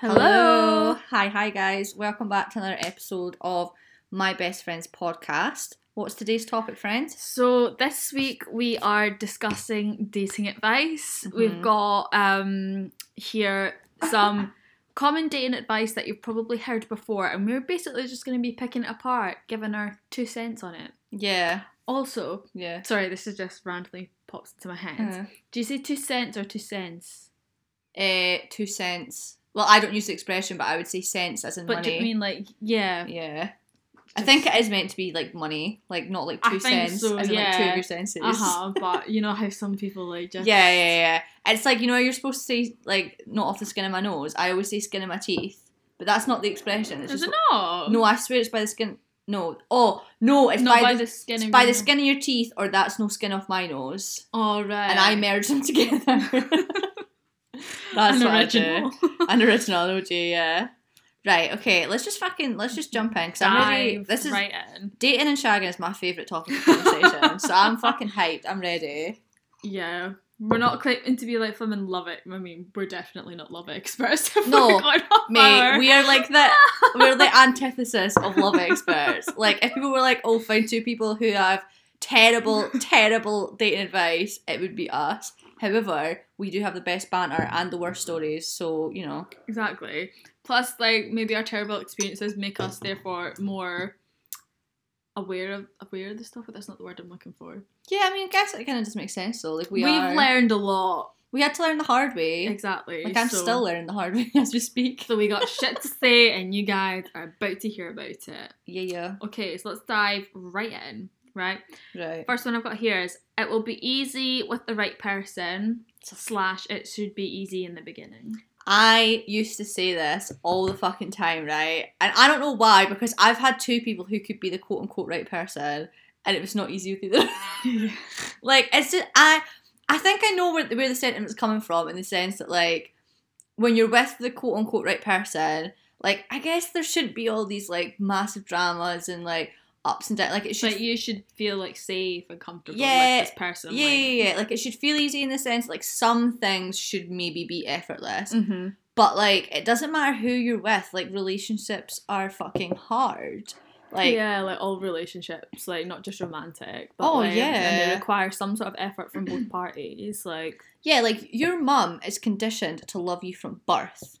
Hello. Hi, hi, guys. Welcome back to another episode of My Best Friends podcast. What's today's topic, friends? So this week we are discussing dating advice. We've Mhm. got um here some common dating advice that you've probably heard before, and we're basically just going to be picking it apart, giving our two cents on it. Yeah, Also, yeah. sorry, this is just randomly pops into my head. Uh, Do you say two cents or two cents? eh, two cents. Well, I don't use the expression, but I would say sense as in But money. do you mean like yeah? yeah. I think it is meant to be like money, like not like I two think cents, so, as in like two of your senses. Uh huh. But you know how some people like just Yeah, yeah, yeah. It's like you know you're supposed to say like not off the skin of my nose. I always say skin of my teeth, but that's not the expression. It's Is just it not? no. I swear it's by the skin. No. Oh no, it's not by, the, skin. it's of by the skin of your teeth, or that's no skin off my nose, Oh right. and I merge them together. that's An what original. I do. An original OG, yeah. Right. Okay. Let's just fucking let's just jump in because I'm ready. This is right in. dating and shagging is my favorite topic of conversation, so I'm fucking hyped. I'm ready. Yeah. We're not claiming to be like flipping love it. I mean, we're definitely not love experts. No, Mate, our- we are like the we're the antithesis of love experts. Like if people were like, "Oh, find two people who have terrible, terrible dating advice," it would be us. However, we do have the best banter and the worst stories, so you know. exactly. Plus, like maybe our terrible experiences make us therefore more aware of aware of the stuff. But that's not the word I'm looking for. Yeah, I mean, I guess it kind of just makes sense though. Like we We are, learned a lot. we had to learn the hard way. Exactly. Like I'm so, still learning the hard way as we speak. So we got shit to say, and you guys are about to hear about it. Yeah, yeah, Okay, so let's dive right in. Right. right. First one I've got here is it will be easy with the right person. Slash, it should be easy in the beginning. I used to say this all the fucking time, right? And I don't know why, because I've had two people who could be the quote unquote right person, and it was not easy with either. like it's just I, I think I know where where the sentiment's coming from in the sense that like when you're with the quote unquote right person, like I guess there shouldn't be all these like massive dramas and like ups and downs. Like it should But you should feel like safe and comfortable Yeah, with this person. yeah, yeah, yeah. Like it should feel easy in the sense like some things should maybe be effortless. hmm But like it doesn't matter who you're with, like relationships are fucking hard. Like yeah, like all relationships, like not just romantic. But Oh, like, and yeah. they require some sort of effort from both parties. Like, yeah, like your mum is conditioned to love you from birth.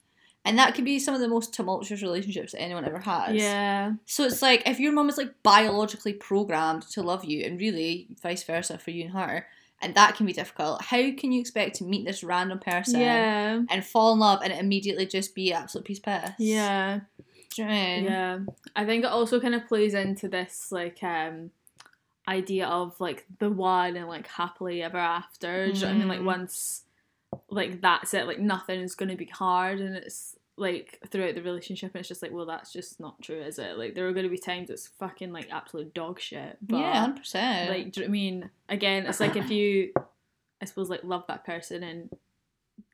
And that could be some of the most tumultuous relationships that anyone ever has. yeah, So it's like if your mom is like biologically programmed to love you and really vice versa for you and her, and that can be difficult, how can you expect to meet this random person yeah, and fall in love and immediately just be absolute piece piss? yeah, Do you know what I mean? yeah. I think it also kind of plays into this like um idea of like the one and like happily ever after. Do you know what I mean? Like Mm. once like that's it, like nothing is gonna be hard and it's like throughout the relationship and it's just like, well that's just not true, is it? Like there are gonna be times it's fucking like absolute dog shit. But yeah, hundred percent. like do you know I mean? Again, it's like if you I suppose like love that person and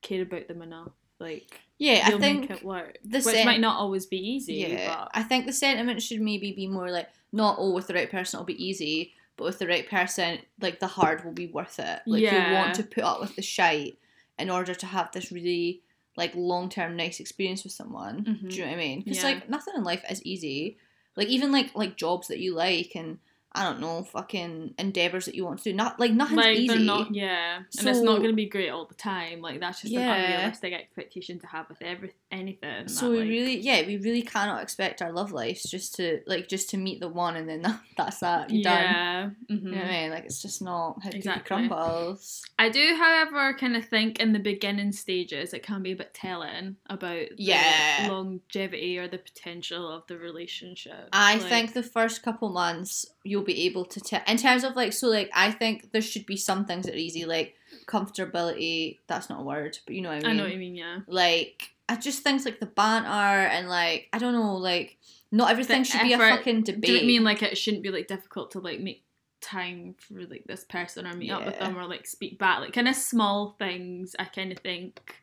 care about them enough, like yeah, you'll I think it work. the Which sen- might not always be easy, Yeah, but I think the sentiment should maybe be more like not oh with the right person it'll be easy, but with the right person like the hard will be worth it. Like you want to put up with the shite in order to have this really like long term nice experience with someone. Mhm. Do you know what I mean? Because Yeah. like nothing in life is easy. Like even like like jobs that you like and I don't know fucking endeavors that you want to do. Not like nothing's like easy. not yeah and it's not going to be great all the time like that's just Yeah. an unrealistic expectation to have with every anything So that, we like- really, yeah, we really cannot expect our love lives just to like just to meet the one and then that, that's that. You're done. yeah mhm. You know what I mean? Like it's just not how Exactly. crumbles. I do however kind of think in the beginning stages it can be a bit telling about the Yeah. longevity or the potential of the relationship I Like, think the first couple months you'll be able to tell in terms of like so like I think there should be some things that are easy like comfortability. That's not a word, but you know what I I mean. know what you mean yeah Like I just things like the banter and like I don't know like not everything The should be a fucking debate. do you know I mean like it shouldn't be like difficult to like make time for like this person or meet up with them or like speak back like kind of small things I kind of think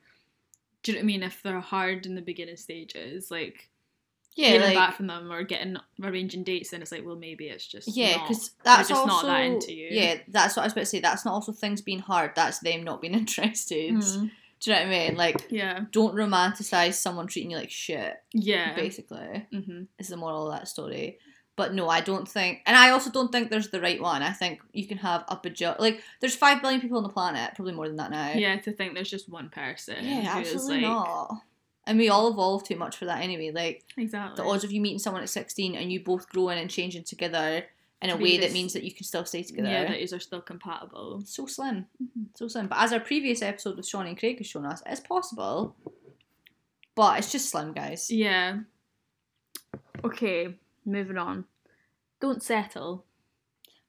do you know what I mean if they're hard in the beginning stages like yeah, hearing like, back from them or getting arranging dates and it's like well maybe it's just Yeah, because that's just also not that into you yeah. That's what I was about to say. That's not also things being hard. That's them not being interested. Mm. Do you know what I mean? Like, Yeah. don't romanticize someone treating you like shit. Yeah. Basically, hmm is the moral of that story. But no, I don't think, and I also don't think there's the right one. I think you can have a bajillion, like, there's five billion people on the planet, probably more than that now. Yeah, to think there's just one person. yeah, absolutely like- not. And we all evolve too much for that anyway. Like, Exactly. the odds of you meeting someone at 16 and you both growing and changing together in a To way that means that you can still stay together. Yeah, eh? that yous are still compatible. so slim. Mm-hmm. So slim. But as our previous episode with Shawnee and Craig has shown us, it's possible. But it's just slim, guys. Yeah. Okay, moving on. Don't settle.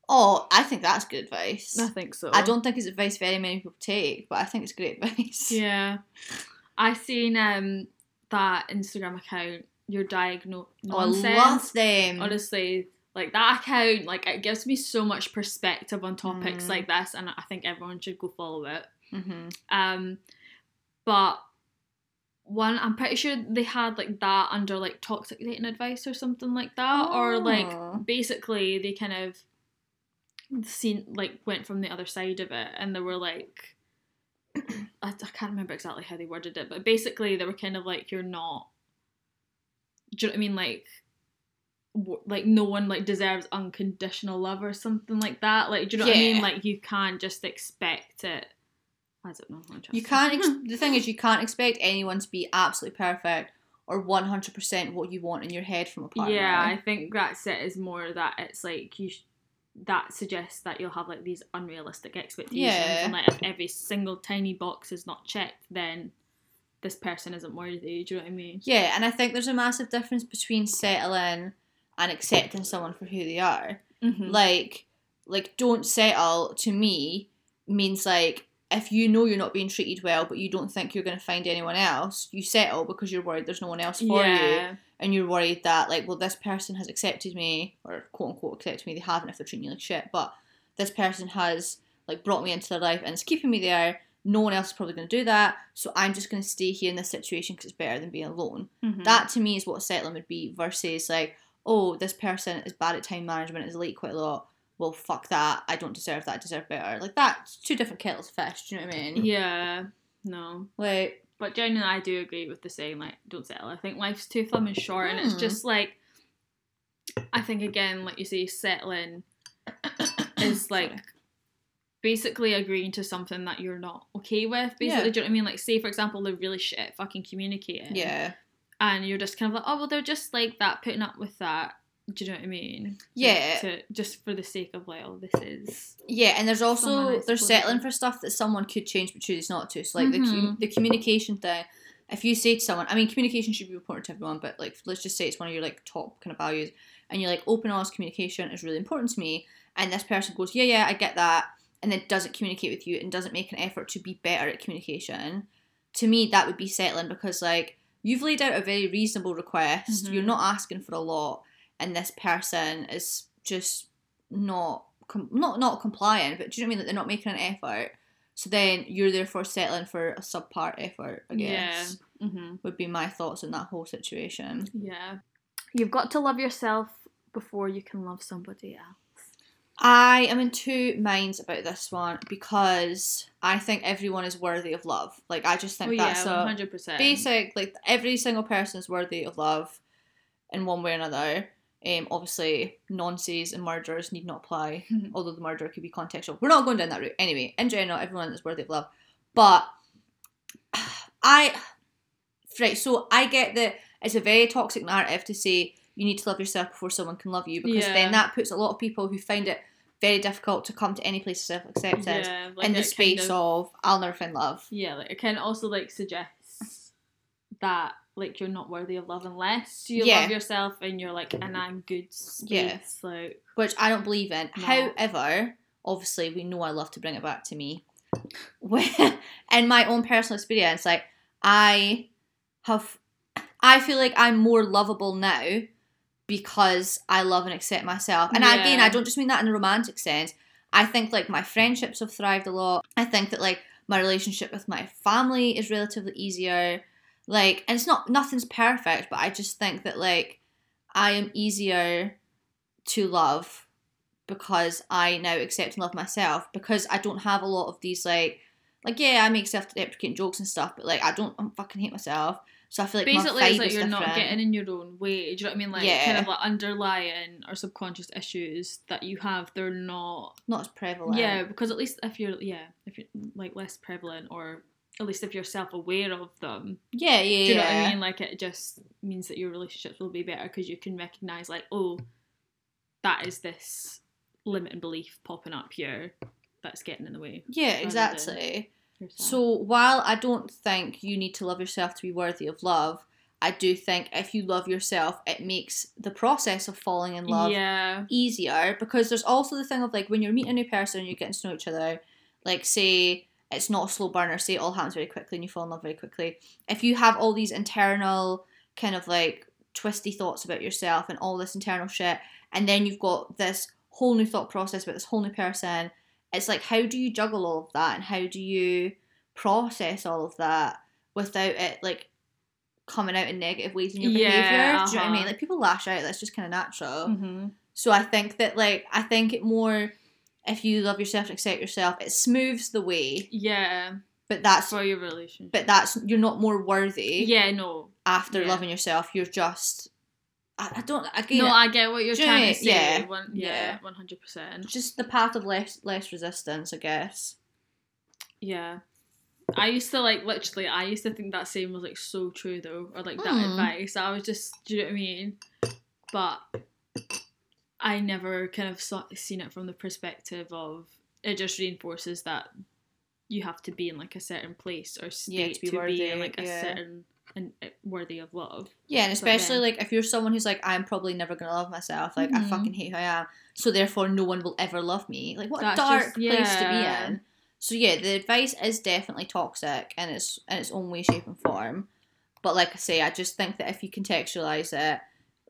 Oh, I think that's good advice. I think so. I don't think it's advice very many people take, but I think it's great advice. Yeah. I seen um that Instagram account, your diagnose Oh, I nonsense. love them. Honestly, like that account, like it gives me so much perspective on topics Mm. like this, and I think everyone should go follow it. hmm Um, but one, I'm pretty sure they had like that under like toxic dating advice or something like that, or Oh. like basically they kind of seen like went from the other side of it, and they were like, I, I can't remember exactly how they worded it, but basically they were kind of like, you're not. Do you know what I mean? Like. Like no one like deserves unconditional love or something like that. Like, do you know what I mean? Like you can't just expect it. I don't know. You can't. Ex- the thing is, you can't expect anyone to be absolutely perfect or one hundred percent what you want in your head from a partner. Yeah, I think that's it. Is more that it's like you. Sh- that suggests that you'll have like these unrealistic expectations, Yeah. and like if every single tiny box is not checked, then this person isn't worthy. Do you know what I mean? Yeah, and I think there's a massive difference between settling and accepting someone for who they are. Mm-hmm. Like, like don't settle to me means like if you know you're not being treated well, but you don't think you're going to find anyone else, you settle because you're worried there's no one else for you, yeah, and you're worried that like, well, this person has accepted me, or quote unquote accepted me. They haven't if they're treating you like shit, but this person has like brought me into their life and it's keeping me there. No one else is probably going to do that, so I'm just going to stay here in this situation because it's better than being alone. Mhm. That to me is what settling would be versus like, oh, this person is bad at time management, is late quite a lot. Well, fuck that. I don't deserve that. I deserve better. Like that's two different kettles of fish. Do you know what I mean? yeah, no. Like, But generally, I do agree with the saying like, don't settle. I think life's too fun and short, and it's Hmm. just like, I think again, like you say, settling is like Sorry. basically agreeing to something that you're not okay with. Basically, Yeah. do you know what I mean? Like, say for example, they're really shit at fucking communicating. yeah, And you're just kind of like, oh well, they're just like that, putting up with that. Do you know what I mean? Yeah. To, just for the sake of like, oh, this is. yeah. And there's also they're settling for stuff that someone could change but chooses not to. So like the com- Mhm. the communication thing. If you say to someone, I mean, communication should be important to everyone, but like, let's just say it's one of your like top kind of values, and you're like, open, honest communication is really important to me, and this person goes, yeah, yeah, I get that, and then doesn't communicate with you and doesn't make an effort to be better at communication, to me that would be settling because like you've laid out a very reasonable request, Mhm. you're not asking for a lot, and this person is just not com- not not compliant, but do you know what I mean? That they're not making an effort. So then you're therefore settling for a subpart effort, I guess. Yeah. Mm-hmm. Would be my thoughts on that whole situation. Yeah. You've got to love yourself before you can love somebody else. I am in two minds about this one because I think everyone is worthy of love. Like I just think Oh that's yeah, a one hundred percent. basic like every single person is worthy of love in one way or another. Um, obviously, nonces and murderers need not apply, although the murderer could be contextual. We're not going down that route. Anyway, in general, everyone is worthy of love. But I, right, so I get that it's a very toxic narrative to say you need to love yourself before someone can love you because Yeah. then that puts a lot of people who find it very difficult to come to any place of self acceptance Yeah, like in the space kind of I'll never find love. Yeah, like it can also like suggest that like you're not worthy of love unless you Yeah. love yourself and you're like and I'm good space. Yeah. Like which I don't believe in. No. However, obviously, we know I love to bring it back to me. In my own personal experience, like I have, I feel like I'm more lovable now because I love and accept myself. And I, again, I don't just mean that in a romantic sense. I think like my friendships have thrived a lot. I think that like my relationship with my family is relatively easier. Like, and it's not nothing's perfect, but I just think that like I am easier to love because I now accept and love myself because I don't have a lot of these like Like, yeah, I make self-deprecating jokes and stuff, but like, I don't I'm fucking hate myself. So I feel like Basically, it's like you're not getting in your own way. Do you know what I mean? Like Yeah. kind of like underlying or subconscious issues that you have, they're not. not as prevalent. Yeah, because at least if you're yeah, if you're like less prevalent or at least if you're self aware of them, yeah, yeah, do you know what. I mean? Like it just means that your relationships will be better because you can recognize like, oh, that is this limiting belief popping up here that's getting in the way. Yeah, exactly. So while I don't think you need to love yourself to be worthy of love, I do think if you love yourself, it makes the process of falling in love yeah, easier because there's also the thing of like when you're meeting a new person and you're getting to know each other, like say it's not a slow burner, say it all happens very quickly and you fall in love very quickly. If you have all these internal kind of like twisty thoughts about yourself and all this internal shit, and then you've got this whole new thought process about this whole new person, it's like how do you juggle all of that and how do you process all of that without it like coming out in negative ways in your Yeah, behaviour? Do you know what I mean? uh-huh. Like people lash out, that's just kind of natural. hmm So I think that like I think it more if you love yourself and accept yourself, it smooths the way. yeah, But that's for your relationship. but that's you're not more worthy yeah, no, after yeah. loving yourself. You're just I, I don't again no, I get what you're Do you know trying to say. Yeah, One, yeah. one hundred percent. just the path of less less resistance, I guess. Yeah. I used to like literally I used to think that saying was like so true though, or like that Mm. advice. I was just do you know what I mean? But I never kind of saw, seen it from the perspective of it just reinforces that you have to be in like a certain place or state Yeah, to to be be, worthy, in like a yeah. certain and uh, worthy of love. Yeah, and especially like if you're someone who's like, I'm probably never gonna love myself, like I Mhm. fucking hate who I am, so therefore no one will ever love me. Like what That's a dark just- place to be in. So yeah, the advice is definitely toxic in its in its own way, shape, and form. But like I say, I just think that if you contextualize it,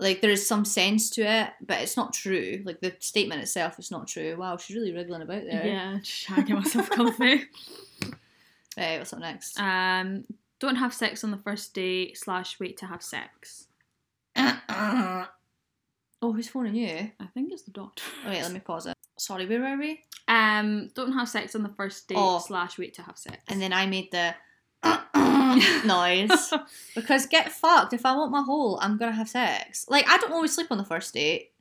like there is some sense to it, but it's not true. Like the statement itself is not true. Wow, she's really wriggling about there. Yeah, just trying to get myself comfy. Right, what's up next? Um, don't have sex on the first date slash wait to have sex. oh, who's phoning you? I think it's the doctor. Oh wait, let me pause it. Sorry, where were we? Um, don't have sex on the first date Oh. slash wait to have sex. And then I made the noise because get fucked. If I want my hole, I'm gonna have sex. Like I don't always sleep on the first date,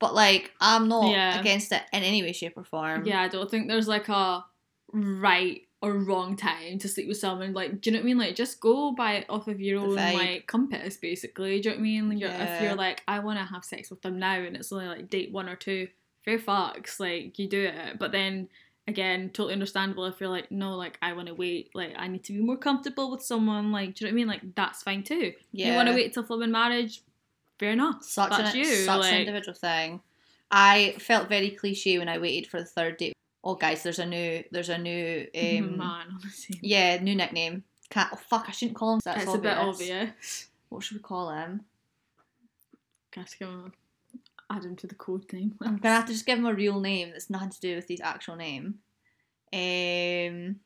but like I'm not Yeah. against it in any way, shape, or form. yeah, I don't think there's like a right or wrong time to sleep with someone. Like, do you know what I mean? Like, just go by it off of your The own vibe. like compass, basically. Do you know what I mean? Like, you're- If you're like, I want to have sex with them now, and it's only like date one or two, fair fucks. Like, you do it, but then. Again, totally understandable if you're like, no, like I want to wait, like I need to be more comfortable with someone, like, do you know what I mean? Like that's fine too. yeah. You want to wait till flipping marriage, fair enough. Such that's an you. such like, an individual thing. I felt very cliche when I waited for the third date. Oh, guys, there's a new, there's a new, um, man, honestly. yeah, new nickname. Can't. Oh fuck! I shouldn't call him. That's it's a bit obvious. What should we call him? Guess go add him to the code name. I'm gonna have to just give him a real name that's nothing to do with his actual name. Um,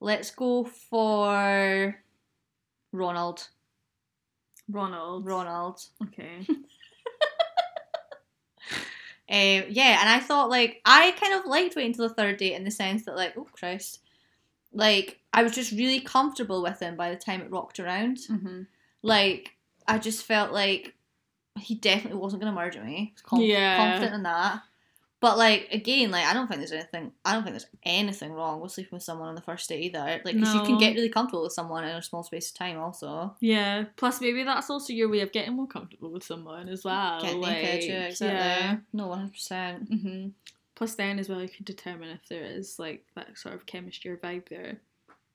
let's go for Ronald. Ronald. Ronald. Okay. Um, yeah, and I thought like I kind of liked waiting till the third date in the sense that like oh Christ, like I was just really comfortable with him by the time it rocked around. hmm Like I just felt like he definitely wasn't gonna murder me. Conf- Yeah. confident in that. But like again, like I don't think there's anything. I don't think there's anything wrong with sleeping with someone on the first date either. Like because you can get really comfortable with someone in a small space of time. Also, Yeah. Plus, maybe that's also your way of getting more comfortable with someone as well. get like, naked, yeah, exactly. Yeah. No, one hundred percent. hmm Plus, then as well, you can determine if there is like that sort of chemistry or vibe there.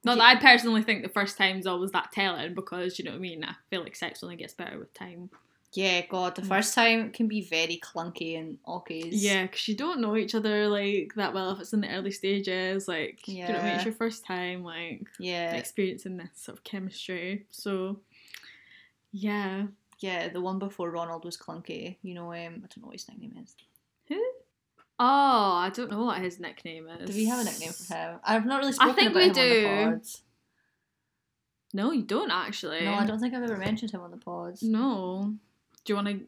Not that I personally think the first time's always that telling because you know what I mean. I feel like sex only gets better with time. Yeah, God, the Mm. first time can be very clunky and awkward. Yeah, because you don't know each other like that well if it's in the early stages. Like, you know I mean? It's your first time, like yeah, experiencing this sort of chemistry. So, yeah. yeah. The one before Ronald was clunky. You know, um, I don't know what his nickname is. Who? Oh, I don't know what his nickname is. Do we have a nickname for him? I've not really I think about we him on do. the pods. No, you don't actually. No, I don't think I've ever mentioned him on the pods. No. Do you want to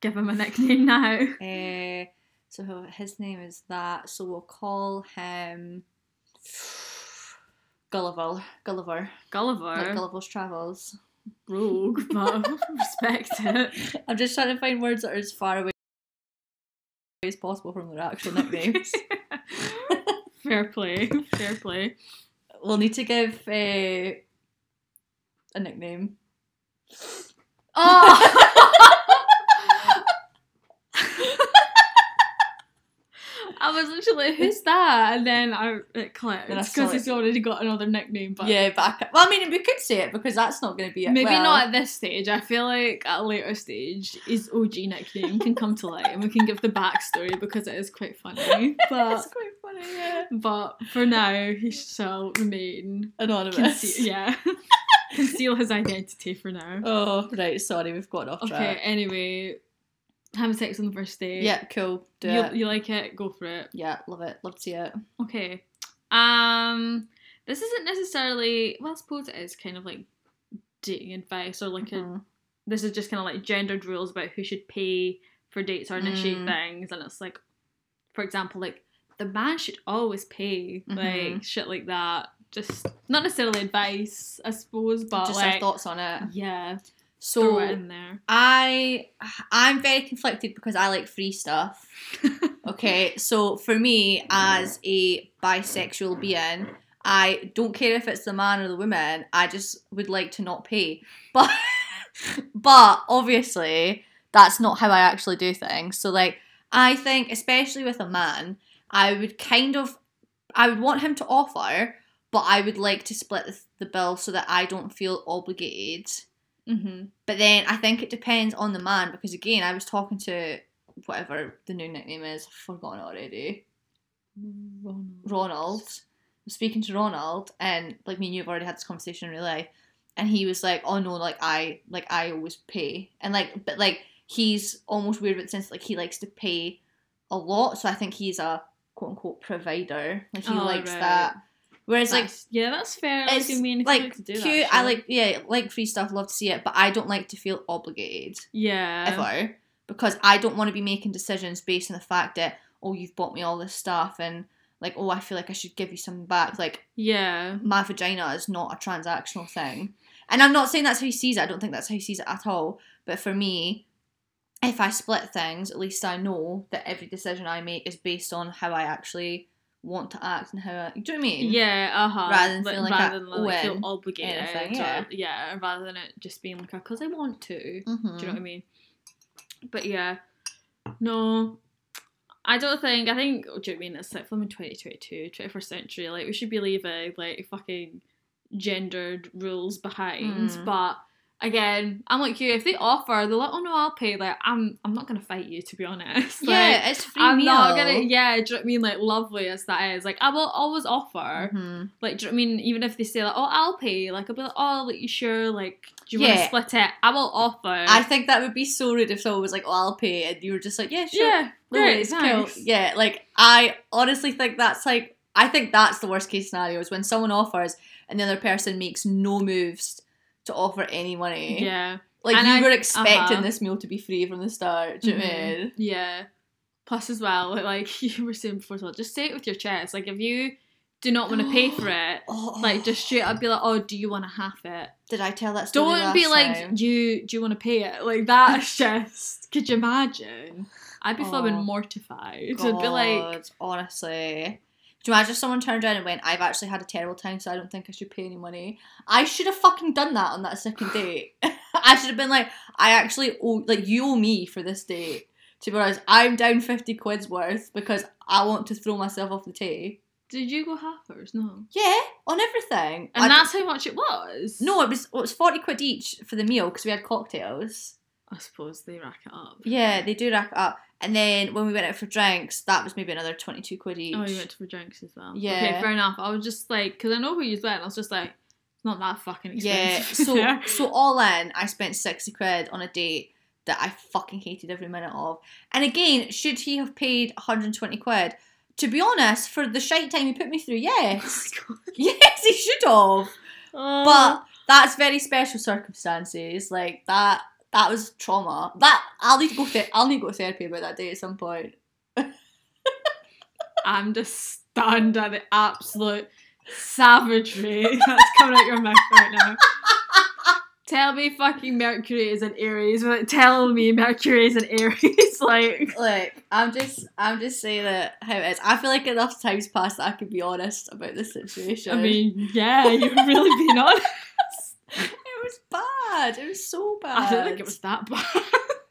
give him a nickname now? Uh, So his name is that. So we'll call him Gulliver. Gulliver. Gulliver, Like Gulliver's Travels. rogue, but respect it. I'm just trying to find words that are as far away as possible from their actual nicknames. fair play, fair play. we'll need to give uh, a nickname. Oh! I was literally like, who's that? And then I it clicked Then I because he's already got another nickname. But yeah, but I ca- well, I mean, we could say it because that's not going to be it. maybe well, not at this stage. I feel like at a later stage, his OG nickname can come to light, and we can give the backstory because it is quite funny. But It's quite funny, yeah. but for now, he shall remain Anonymous. conceal. Yeah, conceal his identity for now. Oh, right. Sorry, we've got off Okay. track. Anyway, having sex on the first date. Yeah, cool. Do You, it. you like it? Go for it. Yeah, love it. Love to see it. Okay. Um, this isn't necessarily. Well, I suppose it is kind of like dating advice or like a. Mhm. This is just kind of like gendered rules about who should pay for dates or initiate Mm. things, and it's like, for example, like the man should always pay, Mhm. like shit like that. Just not necessarily advice, I suppose, but Just our like thoughts on it. yeah, So throw it in there. I I'm very conflicted because I like free stuff. Okay, so for me as a bisexual being, I don't care if it's the man or the woman. I just would like to not pay. But but obviously that's not how I actually do things. So like I think especially with a man, I would kind of I would want him to offer, but I would like to split the, the bill so that I don't feel obligated. Mm-hmm. But then I think it depends on the man because again, I was talking to whatever the new nickname is, I've forgotten already. Ronald. I was speaking to Ronald and like me and you have already had this conversation in real life. And he was like, Oh no, like I like I always pay. And like but like he's almost weird in the sense like he likes to pay a lot. So I think he's a quote unquote provider. Like he Oh, likes right. that. Whereas like yeah, that's fair. Like, it's I mean, like like to do cute. that, I sure. like yeah, like free stuff. Love to see it, but I don't like to feel obligated yeah. ever because I don't want to be making decisions based on the fact that oh you've bought me all this stuff and like oh I feel like I should give you something back. Like Yeah. my vagina is not a transactional thing, and I'm not saying that's how he sees it. I don't think that's how he sees it at all. But for me. If I split things, at least I know that every decision I make is based on how I actually want to act and how I, do you know what I mean? Yeah, uh huh. Rather than feeling like I rather than like, feel obligated. anything, or- yeah. yeah, rather than it just being like, because I want to. Mhm. Do you know what I mean? But yeah, no, I don't think. I think. Do you know what I mean? It's like in 2022, 21st century. Like we should be leaving like fucking gendered rules behind. Mm. But again, I'm like you. If they offer, they're like, oh no, I'll pay. Like I'm, I'm not gonna fight you to be honest. Like, Yeah, it's free I'm meal. not gonna. Yeah, do you know what I mean? Like lovely as that is, like I will always offer. Mhm. Like, do you know what I mean? Even if they say like, "Oh, I'll pay," like I'll be like, "Oh, like you sure?" Like, do you want to split it? I will offer. I think that would be so rude if someone was like, "Oh, I'll pay," and you were just like, "Yeah, sure." yeah, no great, worries, cool." Yeah, like I honestly think that's like I think that's the worst case scenario is when someone offers and the other person makes no moves to offer any money. Yeah, like And you I- were expecting uh-huh. this meal to be free from the start. Do you know what I Mhm. mean? yeah. Plus, as well, like, you were saying before, as well, just say it with your chest. Like, if you do not want to pay for it, Oh, like, just straight up be like, "Oh, do you want to half it?" did I tell that story? Don't be like, time? "Do you do you want to pay it?" Like that's just. Could you imagine? I'd be Oh, mortified. I'd be like, God, honestly. Do you imagine if someone turned around and went, I've actually had a terrible time, so I don't think I should pay any money? I should have fucking done that on that second date. I should have been like, I actually owe, like, you owe me for this date. To be honest, I'm down 50 quid's worth because I want to throw myself off the table. "Did you go halfers?" No, Yeah, on everything. and I- that's how much it was. No, it was, it was 40 quid each for the meal because we had cocktails. I suppose they rack it up. Yeah, they do rack it up. And then when we went out for drinks, that was maybe another 22 quid oh, each. Oh, you went for drinks as well. Yeah. Okay, fair enough. I was just like, because I know who you went. I was just like, it's not that fucking expensive. so Yeah. so so all in, I spent sixty quid on a date that I fucking hated every minute of. And again, should he have paid one hundred and twenty quid? To be honest, for the shite time he put me through, oh yes, yes, he should have. Oh. But that's very special circumstances. Like that, that was trauma. That I'll need to go. Th- I'll need to go to therapy about that day at some point. I'm just stunned at the absolute savagery that's coming out your mouth right now. Tell me fucking Mercury is an Aries telling me Mercury is an Aries. like, Look, I'm just, I'm just saying it how it is. I feel like enough time's passed that I could be honest about this situation. I mean, yeah, you've really been honest. It was bad. It was so bad. I don't think it was that bad.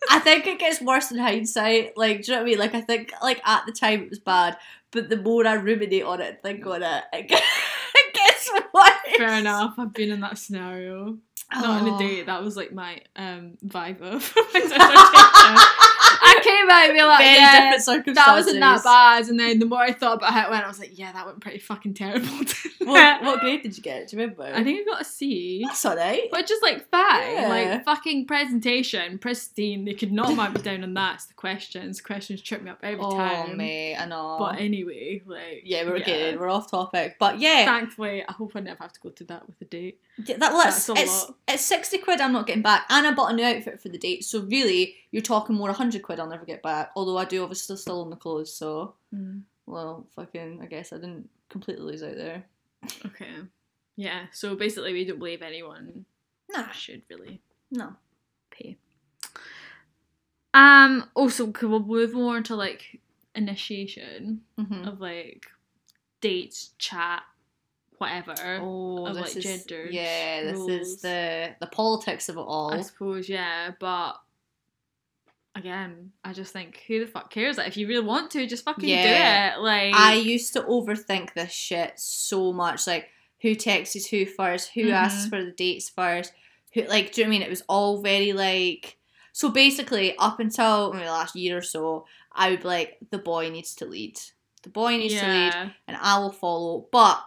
I think it gets worse in hindsight. Like, do you know what I mean? Like, I think, like, at the time it was bad, but the more I ruminate on it and think on it, it gets, worse. Fair enough. I've been in that scenario. Not on a Oh. date. That was like my um vibe of. I came out and be like, Very yeah, different circumstances. that wasn't that bad. And then the more I thought about how it went, I was like, yeah, that went pretty fucking terrible. What, what grade did you get? Do you remember? I think I got a C. that's alright. Which is like fine. Yeah. Like fucking presentation, pristine. They could not mark me down on that. It's the questions. Questions trip me up every time. Oh, time. mate, I know. But anyway, like yeah, we're getting, we're off topic. But yeah, Thankfully, I hope I never have to go to that with a date. Yeah, that well, it's, That's it's, it's 60 quid I'm not getting back, and I bought a new outfit for the date, so really, you're talking more 100 quid I'll never get back. Although I do obviously still own the clothes, so, well, fucking, I guess I didn't completely lose out there. Okay. Yeah. So basically, we don't believe anyone Nah, should really no. pay. Um. Also, could we move more into like initiation hmm of like dates, chat, whatever. Oh, of, like, is, gendered yeah, this roles. is the the politics of it all. I suppose, yeah, but again, I just think who the fuck cares? Like, if you really want to, just fucking Yeah. do it. Like, I used to overthink this shit so much. Like, who texts who first? Who asks Mhm. for the dates first? Who like? Do you know what I mean? It was all very like. So basically, up until maybe the last year or so, I would be like, the boy needs to lead. The boy needs to lead, and I will follow. But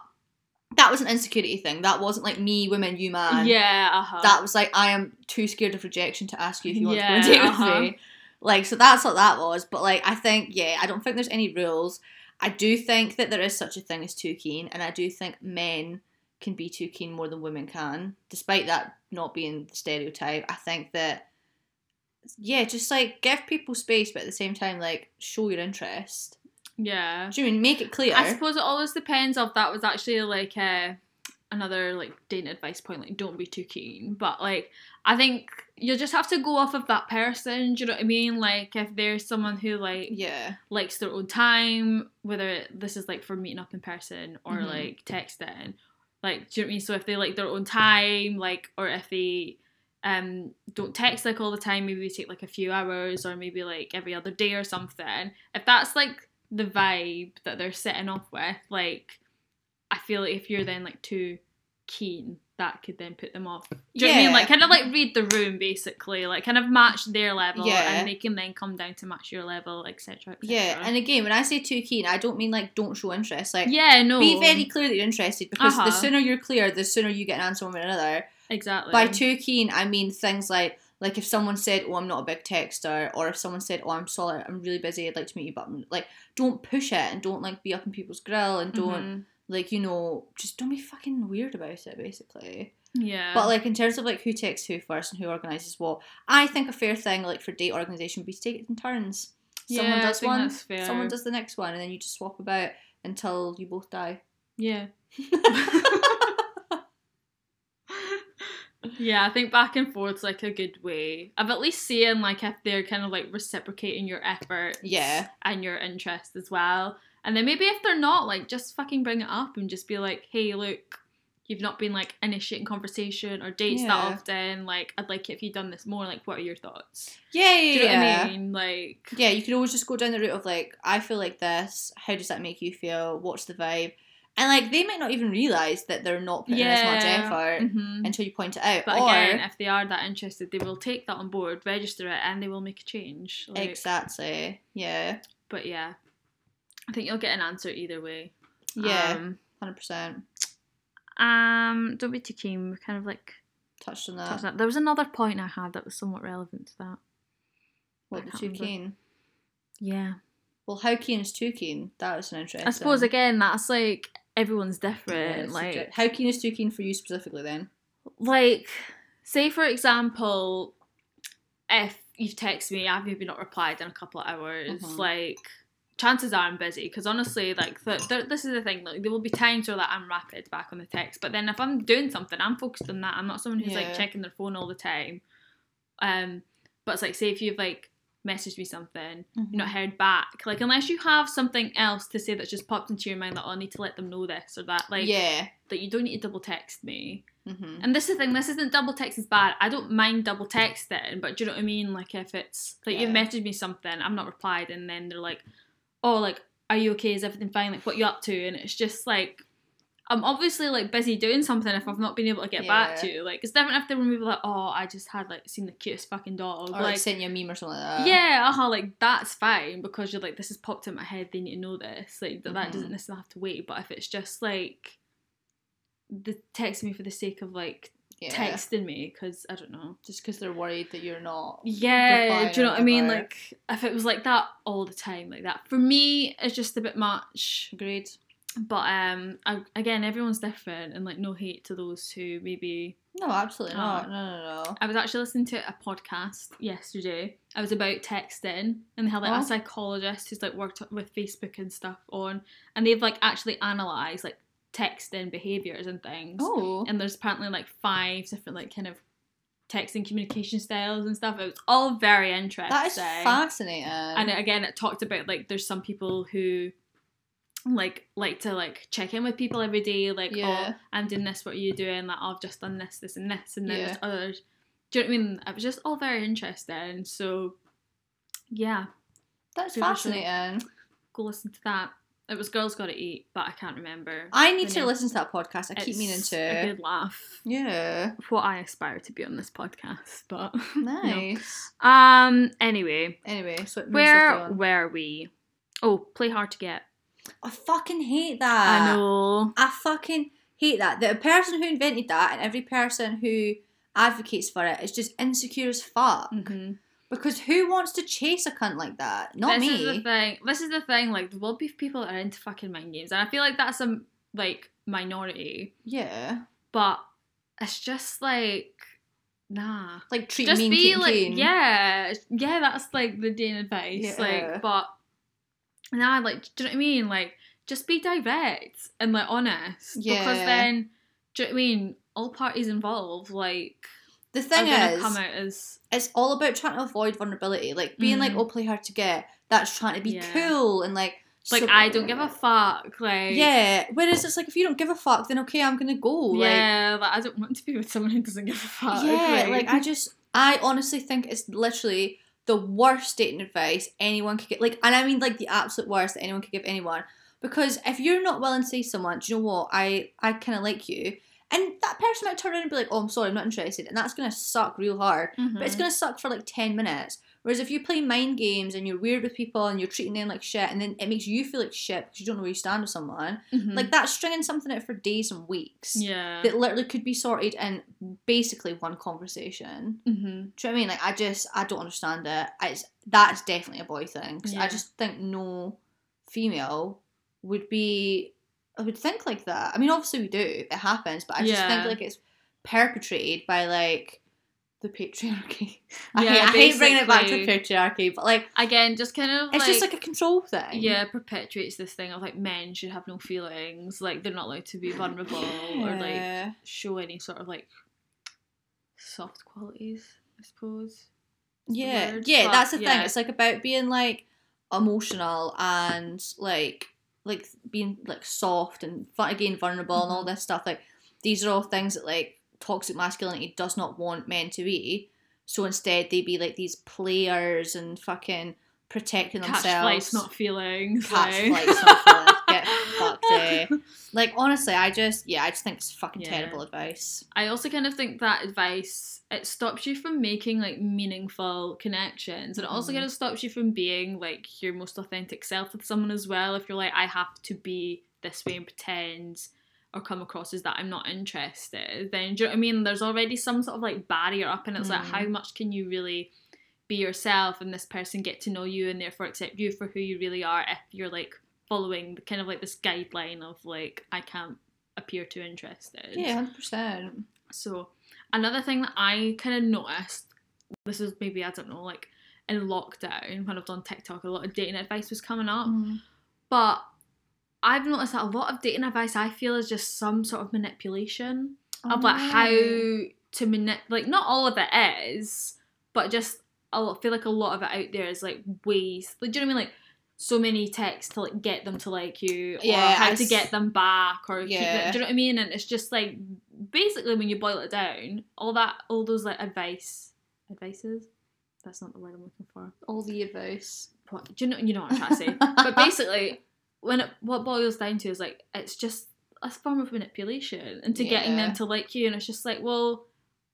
that was an insecurity thing. That wasn't like me, women, you man. yeah, uh-huh. That was like I am too scared of rejection to ask you if you want Yeah, to go on a date uh-huh. with me. Like so that's what that was. But like I think yeah, I don't think there's any rules. I do think that there is such a thing as too keen, and I do think men can be too keen more than women can, despite that not being the stereotype. I think that yeah, just like give people space, but at the same time like show your interest. Yeah. Do you mean make it clear? I suppose it always depends if that was actually like uh, another like dating advice point, like don't be too keen. But like I think you just have to go off of that person. Do you know what I mean? Like if there's someone who like yeah, likes their own time, whether this is like for meeting up in person or Mhm. like texting. Like, do you know what I mean? So if they like their own time, like, or if they um don't text like all the time, maybe they take like a few hours or maybe like every other day or something. If that's like the vibe that they're setting off with, like, I feel like if you're then like too keen, that could then put them off. Do you know what I mean? Like, kind of like read the room basically, like, kind of match their level, Yeah. and they can then come down to match your level, etc. Et yeah. And again, when I say too keen, I don't mean like don't show interest. Like yeah, no, be very clear that you're interested because the Uh-huh. sooner you're clear, the sooner you get an answer one way or another. exactly By too keen, I mean things like like if someone said, "Oh, I'm not a big texter," or if someone said, "Oh, I'm sorry, I'm really busy. I'd like to meet you," but I'm- like don't push it and don't like be up in people's grill and don't Mhm. like you know just don't be fucking weird about it basically. yeah, But like in terms of like who texts who first and who organises what, I think a fair thing like for date organisation would be to take it in turns. Someone Yeah, does one, someone does the next one, and then you just swap about until you both die. yeah, yeah. I think back and forth's like a good way of at least seeing like if they're kind of like reciprocating your effort, Yeah. and your interest as well. And then maybe if they're not, like, just fucking bring it up and just be like, hey, look, you've not been like initiating conversation or dates that often. Like, I'd like it if you'd done this more. Like, what are your thoughts? Yeah, yeah, Do you know yeah. what I mean? Like, Yeah, you could always just go down the route of like, I feel like this. How does that make you feel? What's the vibe? And like, they might not even realize that they're not putting in as much effort mhm. until you point it out. But or again, if they are that interested, they will take that on board, register it, and they will make a change. Like, exactly, yeah, But yeah, I think you'll get an answer either way. yeah, Um, hundred percent. um don't be too keen. We kind of like Touched on touched that. on that. There was another point I had that was somewhat relevant to that. What the too keen? Yeah. Well, how keen is too keen? That was an interesting. I suppose again that's like everyone's different. it's like subject- how keen is too keen for you specifically? Then like say for example, if you've texted me, I've maybe not replied in a couple of hours, Mhm. like chances are I'm busy because honestly, like the, the, this is the thing. Like there will be times where like I'm rapid back on the text, but then if I'm doing something, I'm focused on that. I'm not someone who's Yeah. like checking their phone all the time. Um, but it's like say if you've like messaged me something, you've not heard back, like unless you have something else to say that's just popped into your mind that oh, I need to let them know this or that, like yeah. that you don't need to double text me. hmm And this is the thing, this isn't double text is bad. I don't mind double texting, but do you know what I mean? Like if it's like you've messaged me something, I'm not replied, and then they're like, Oh, like, are you okay? Is everything fine? Like what you up to? And it's just like I'm obviously like busy doing something if I've not been able to get back to you. Like it's different if they were maybe like, Oh, I just had like seen the cutest fucking dog. Or like, like sent you a meme or something like that. yeah, uh-huh, like that's fine because you're like, this has popped in my head, they need to know this. Like that, that Mhm. doesn't necessarily have to wait. But if it's just like the text me for the sake of like Yeah. texting me because I don't know. Just because they're worried that you're not. Yeah, do you know what I mean? Like if it was like that all the time, like that for me, it's just a bit much. Agreed. But um, I, again, everyone's different, and like no hate to those who maybe. No, absolutely Uh, not. No, no, no. I was actually listening to a podcast yesterday. I was about texting, and they had like Oh. a psychologist who's like worked with Facebook and stuff on, and they've like actually analysed like texting behaviours and things. Oh. and there's apparently like five different like kind of texting communication styles and stuff. It was all very interesting. That is fascinating. And again, it talked about like there's some people who like like to like check in with people every day, like Yeah. oh I'm doing this, what are you doing? Like oh, I've just done this, this, and this, and then Yeah. there's others. Do you know what I mean? It was just all very interesting. So yeah, That's Super fascinating. go listen to that. It was Girls Gotta Eat, but I can't remember. I need to name. listen to that podcast. I keep It's meaning a to. good laugh. Yeah. What I aspire to be on this podcast, but Nice. Um. Anyway, Anyway, so where on. were we? Oh, play hard to get. I fucking hate that. I know. I fucking hate that. The person who invented that and every person who advocates for it is just insecure as fuck. hmm Because who wants to chase a cunt like that? Not this me. is the thing. This is the thing. Like, there will be people that are into fucking mind games, and I feel like that's a like minority. yeah. But it's just like, nah. Like treat just me be like, yeah, yeah. That's like the Dane advice. Yeah. Like, but nah, like, do you know what I mean? Like, just be direct and like honest. Yeah. Because then, do you know what I mean? All parties involved, like, The thing is, come out as it's all about trying to avoid vulnerability. Like being like, Mhm. oh, play hard to get. That's trying to be Yeah. cool and like. like so- I don't give a fuck. Like, Yeah. Whereas it's like if you don't give a fuck, then okay, I'm gonna go. Like, yeah. Like, I don't want to be with someone who doesn't give a fuck. yeah. Like I just, I honestly think it's literally the worst dating advice anyone could get. Like, and I mean like the absolute worst that anyone could give anyone. Because if you're not willing to say to someone, do you know what, I I kind of like you, and that person might turn around and be like, oh, I'm sorry, I'm not interested, and that's gonna suck real hard. But it's Mhm. gonna suck for like ten minutes. Whereas if you play mind games and you're weird with people and you're treating them like shit, and then it makes you feel like shit because you don't know where you stand with someone, Mhm. like that's stringing something out for days and weeks. yeah. That literally could be sorted in basically one conversation. hmm Do you know what I mean? Like I just I don't understand it. It's that's definitely a boy thing 'cause I Yeah. just think no female would be. I would think like that. I mean, obviously we do. It happens, but I just Yeah. think like it's perpetrated by like the patriarchy. I, Yeah, hate, I hate bringing it back to patriarchy, but like Again, just kind of it's like, just like a control thing. yeah, perpetuates this thing of like men should have no feelings, like they're not allowed to be vulnerable or like show any sort of like soft qualities, I suppose. Yeah, word, yeah, that's the thing. It's like about being like emotional and like like being like soft and again vulnerable and all Mm-hmm. this stuff. Like these are all things that like toxic masculinity does not want men to be. So instead, they be like these players and fucking protecting Catch themselves. flights, not feelings. catch like- flights, not feelings. Get fucked. Eh? Like honestly, I just yeah, I just think it's fucking Yeah. terrible advice. I also kind of think that advice it stops you from making like meaningful connections, and it also Mhm. kind of stops you from being like your most authentic self with someone as well. If you're like, I have to be this way and pretend or come across as that I'm not interested, then do you know what I mean? There's already some sort of like barrier up, and it's like, Mm. how much can you really be yourself and this person get to know you and therefore accept you for who you really are if you're like following kind of like this guideline of like I can't appear too interested. Yeah, hundred percent. So another thing that I kind of noticed, this is maybe I don't know, like in lockdown when I was on TikTok, a lot of dating advice was coming up. Mm. But I've noticed that a lot of dating advice I feel is just some sort of manipulation of like how Oh. to manipulate. like not all of it is, but just I feel like a lot of it out there is like ways like do you know what I mean like so many texts to like get them to like you or Yeah, how I to s- get them back or keep Yeah. do you know what I mean and it's just like basically when you boil it down all that all those like advice advices that's not the word I'm looking for all the advice. what do you know you know what I'm trying to say but basically when it what boils down to is like it's just a form of manipulation into getting them to like you and it's just like well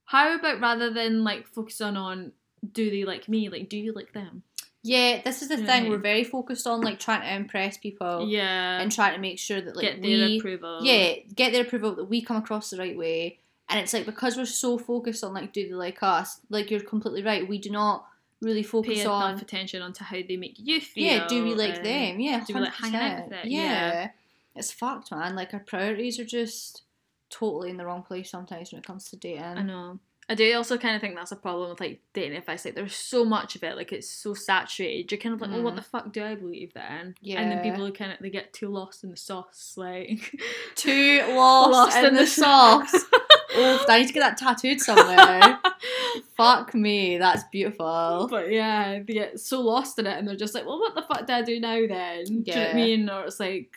how about rather than like focusing on do they like me like do you like them Yeah, this is the You know what I thing. We're very focused on like trying to impress people yeah and trying to make sure that like get their we approval yeah get their approval that we come across the right way. And it's like because we're so focused on like do they like us? Like you're completely right. We do not really pay focus enough on attention onto how they make you feel yeah. Do we like them? Yeah, do we like hanging out with it? Yeah. Yeah. it's fucked, man. Like our priorities are just totally in the wrong place sometimes when it comes to dating. I know. I do also kind of think that's a problem with like dating advice. Like, there's so much of it, like it's so saturated. You're kind of like, well, what Mm. the fuck do I believe then? Yeah. And then people are kind of they get too lost in the sauce, like Too lost, in, the sauce. oh, I need to get that tattooed somewhere. Fuck me, that's beautiful. But yeah, they get so lost in it, and they're just like, well, what the fuck do I do now then? Do you know what Yeah. I mean? Or it's like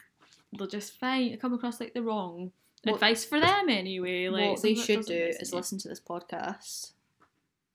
they'll just find come across like the wrong What- advice for them anyway. Like what they should do is listen to this podcast.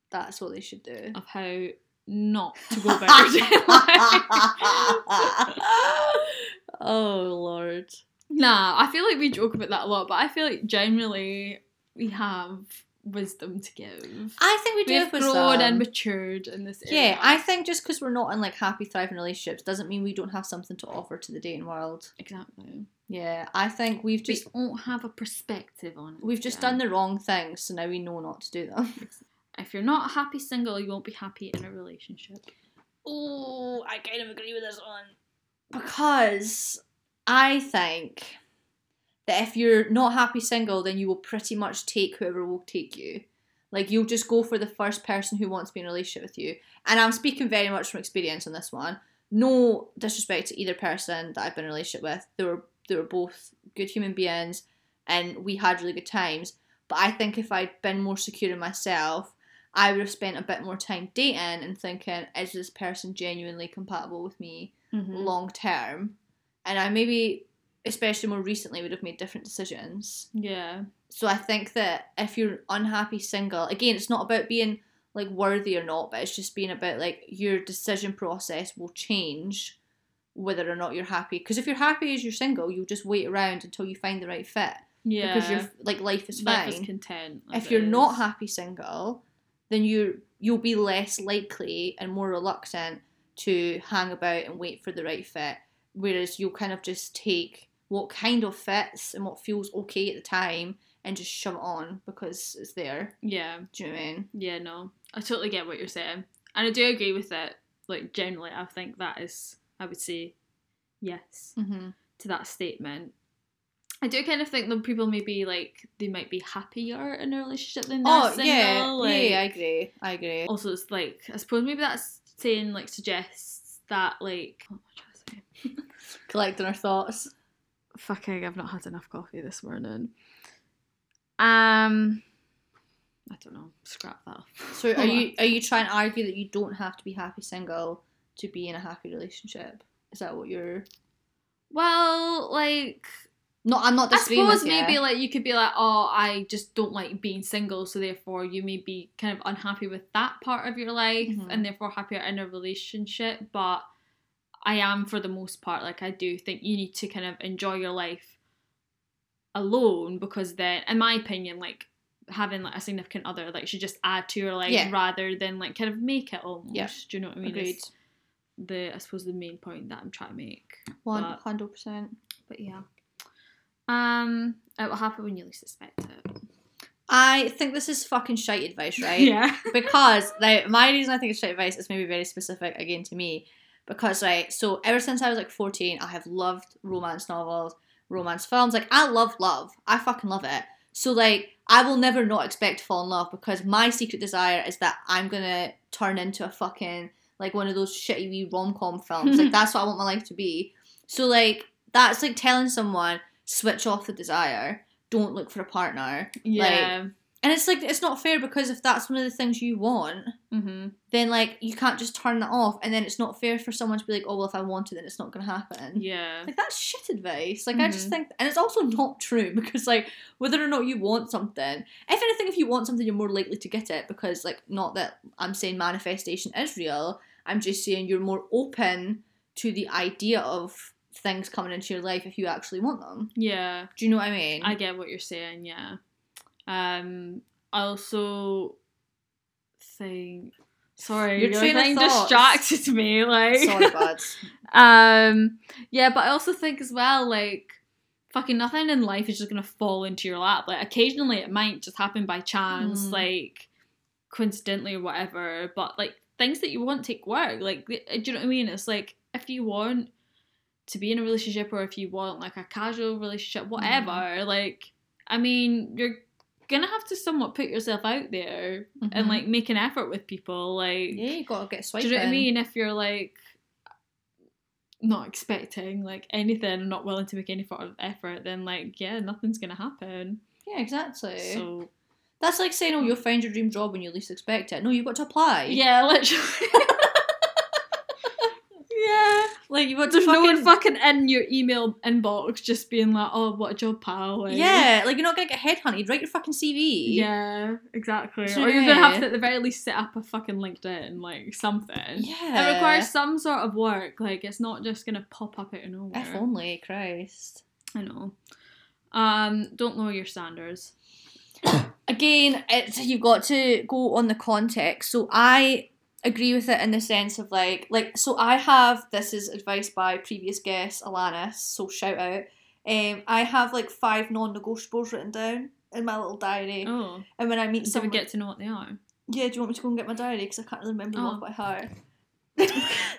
That's what they should do. of how not to go about your oh lord. Nah, I feel like we joke about that a lot, but I feel like generally we have wisdom to give. I think we do We've have grown wisdom. and matured in this area. Yeah, I think just because we're not in like happy, thriving relationships doesn't mean we don't have something to offer to the dating world. exactly. Yeah, I think we've Just just we don't have a perspective on it. we've just yeah. done the wrong things, so now we know not to do them. If you're not happy single, you won't be happy in a relationship. Oh, I kind of agree with this one. Because I think that if you're not happy single, then you will pretty much take whoever will take you. Like you'll just go for the first person who wants to be in a relationship with you. And I'm speaking very much from experience on this one. No disrespect to either person that I've been in a relationship with. They were they were both good human beings and we had really good times. But I think if I'd been more secure in myself, I would have spent a bit more time dating and thinking, is this person genuinely compatible with me Mm-hmm. long term? And I maybe, especially more recently, would have made different decisions. Yeah. So I think that if you're unhappy single, again, it's not about being like worthy or not, but it's just being about like your decision process will change whether or not you're happy. Because if you're happy as you're single, you'll just wait around until you find the right fit Yeah. because you're like life is fine life is content. if you're not happy single, then you you'll be less likely and more reluctant to hang about and wait for the right fit. Whereas you'll kind of just take what kind of fits and what feels okay at the time and just shove it on because it's there. Yeah. Do you know what I mean? Yeah, no. I totally get what you're saying. And I do agree with it. Like generally I think that is I would say yes Mm-hmm. to that statement. I do kind of think that people maybe like they might be happier in a relationship than they're Oh single. yeah, like, yeah, yeah, I agree. I agree. Also, it's like I suppose maybe that's saying like suggests that like what am I trying to say? Collecting our thoughts. Fucking, I've not had enough coffee this morning. Um, I don't know. Scrap that. So are you are you trying to argue that you don't have to be happy single to be in a happy relationship? Is that what you're? Well, like No, I'm not I suppose maybe like you could be like, oh, I just don't like being single, so therefore you may be kind of unhappy with that part of your life, Mhm. and therefore happier in a relationship. But I am, for the most part, like I do think you need to kind of enjoy your life alone because then, in my opinion, like having like a significant other like should just add to your life Yeah. rather than like kind of make it almost. Yeah. Do you know what I mean? Agreed. It's the I suppose the main point that I'm trying to make. Hundred percent. But yeah. Um, it will happen when you least expect it. I think this is fucking shite advice, right? Yeah. because like my reason I think it's shite advice is maybe very specific again to me. Because right, so ever since I was like fourteen, I have loved romance novels, romance films. Like I love love. I fucking love it. So like I will never not expect to fall in love because my secret desire is that I'm gonna turn into a fucking like one of those shitty wee rom com films. like that's what I want my life to be. So like that's like telling someone switch off the desire, don't look for a partner. Yeah. And it's like it's not fair because if that's one of the things you want, mm-hmm. then like you can't just turn that off, and then it's not fair for someone to be like, oh well, if I want it, then it's not going to happen. Yeah. Like that's shit advice. Like I just Mhm. think, and it's also not true because like whether or not you want something, if anything, if you want something, you're more likely to get it because like not that I'm saying manifestation is real. I'm just saying you're more open to the idea of things coming into your life if you actually want them. Yeah. Do you know what I mean? I get what you're saying, yeah. Um I also think sorry, Your your train of thoughts. distracted me, like Sorry, buds. Um yeah, but I also think as well, like fucking nothing in life is just gonna fall into your lap. Like occasionally it might just happen by chance, Mm. like coincidentally or whatever. But like things that you want take work. Like do you know what I mean? It's like if you want to be in a relationship or if you want like a casual relationship, whatever, Mm. like I mean, you're gonna have to somewhat put yourself out there and Mhm. like make an effort with people. Like yeah, you gotta get do you know what I mean? If you're like not expecting like anything, not willing to make any sort of effort, then like yeah, nothing's gonna happen. Yeah, exactly. So That's like saying, "Oh, you'll find your dream job when you least expect it." No, you've got to apply. yeah, literally. yeah, like you've got to there's no one fucking- fucking in your email inbox just being like, "Oh, what a job, pal!" Like, Yeah, like you're not gonna get headhunted. Write your fucking CV. yeah, exactly. So or you're gonna have to at the very least set up a fucking LinkedIn, like something. yeah. It requires some sort of work. Like it's not just gonna pop up out of nowhere. If only, Christ. I know. Um, don't lower your standards. Again, it's you've got to go on the context. So I agree with it in the sense of like, like so I have this is advice by previous guest Alanis. So shout out. Um, I have like five non-negotiables written down in my little diary, Oh, and when I meet we someone, get to know what they are? yeah, do you want me to go and get my diary because I can't really remember them Oh. off by heart. right,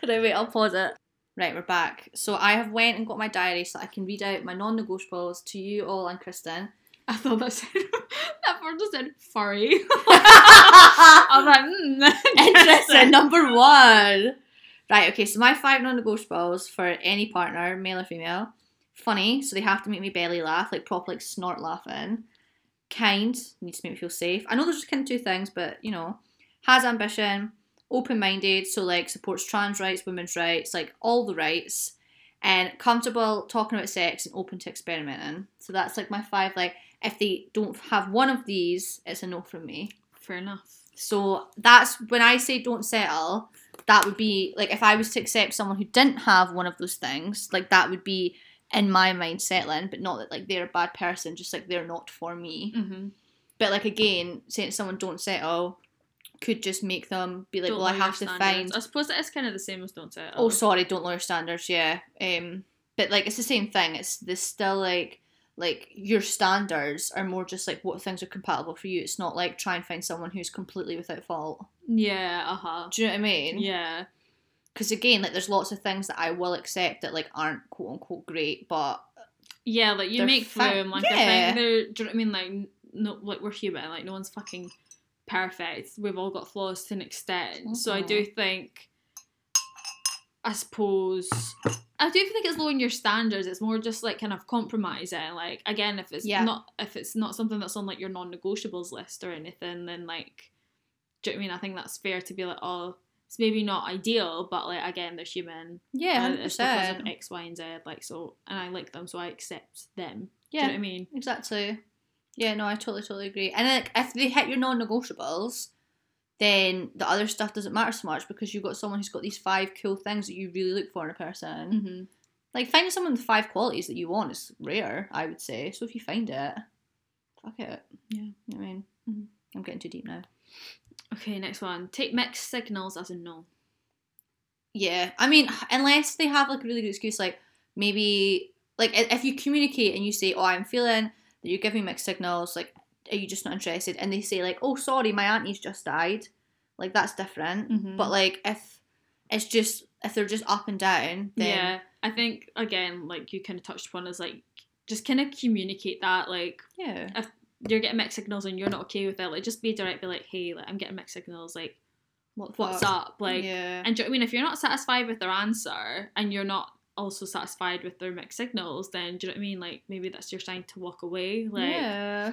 wait, I'll pause it. Right, we're back. So I have went and got my diary so I can read out my non-negotiables to you all and Kristen. I thought that said that word just said furry. I was like, mm, Interesting. Number one. Right, okay, so my five non negotiables for any partner, male or female. Funny, so they have to make me belly laugh, like proper like snort laughing. Kind, needs to make me feel safe. I know there's just kind of two things, but you know, has ambition, open minded, so like supports trans rights, women's rights, like all the rights, and comfortable talking about sex and open to experimenting. So that's like my five. Like, if they don't have one of these, it's a no from me. Fair enough. So that's when I say don't settle, that would be like if I was to accept someone who didn't have one of those things, like that would be in my mind settling, but not that like they're a bad person, just like they're not for me. Mm-hmm. But like again, saying to someone don't settle could just make them be like, well, I have to find. I suppose it is kind of the same as don't settle. Oh, sorry, don't lower standards. Yeah. Um, but like it's the same thing. It's this still like like your standards are more just like what things are compatible for you. It's not like try and find someone who's completely without fault. Yeah. Uh huh. Do you know what I mean? Yeah. Because again, like there's lots of things that I will accept that like aren't quote unquote great, but Yeah. Like you make fa- room. Like I Yeah. think they're. Do you know what I mean? Like no. Like we're human. Like no one's fucking perfect. We've all got flaws to an extent. So I do think. I suppose I don't think it's lowering your standards. It's more just like kind of compromising. Like again, if it's Yeah. not if it's not something that's on like your non-negotiables list or anything, then like, do you know what I mean? I think that's fair to be like, oh, it's maybe not ideal, but like again, they're human. yeah, uh, and hundred it's because of. X, Y, and Z. Like so, and I like them, so I accept them. Do you Yeah, know what I mean? exactly. Yeah, no, I totally totally agree. And like if they hit your non-negotiables, then the other stuff doesn't matter so much because you've got someone who's got these five cool things that you really look for in a person. Mm-hmm. Like finding someone with five qualities that you want is rare, I would say. So if you find it, fuck it. Yeah. I mean, Mhm. I'm getting too deep now. Okay, next one. Take mixed signals as a no. Yeah, I mean, unless they have like a really good excuse, like maybe like if you communicate and you say, "Oh, I'm feeling that you're giving mixed signals," like, are you just not interested? And they say like, "Oh, sorry, my auntie's just died," like that's different. Mhm. But like if it's just if they're just up and down, then yeah, I think again, like you kind of touched upon, is like just kind of communicate that. Like yeah, If you're getting mixed signals and you're not okay with it, like just be direct. Be like, hey, like I'm getting mixed signals. Like, What what's fuck? up, like. yeah. And do you know what I mean? If you're not satisfied with their answer and you're not also satisfied with their mixed signals, then do you know what I mean? Like maybe that's your sign to walk away. Like yeah.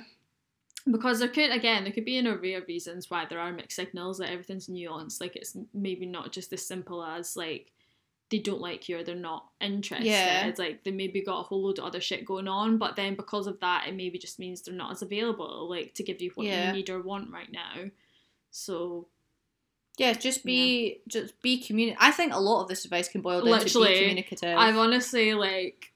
Because there could again there could be an array of reasons why there are mixed signals that everything's nuanced like it's maybe not just as simple as like they don't like you or they're not interested Yeah. it's like they maybe got a whole load of other shit going on but then because of that it maybe just means they're not as available like to give you what Yeah. you need or want right now so Yeah, just be just be communi- I think a lot of this advice can boil down to be communicative. I've honestly like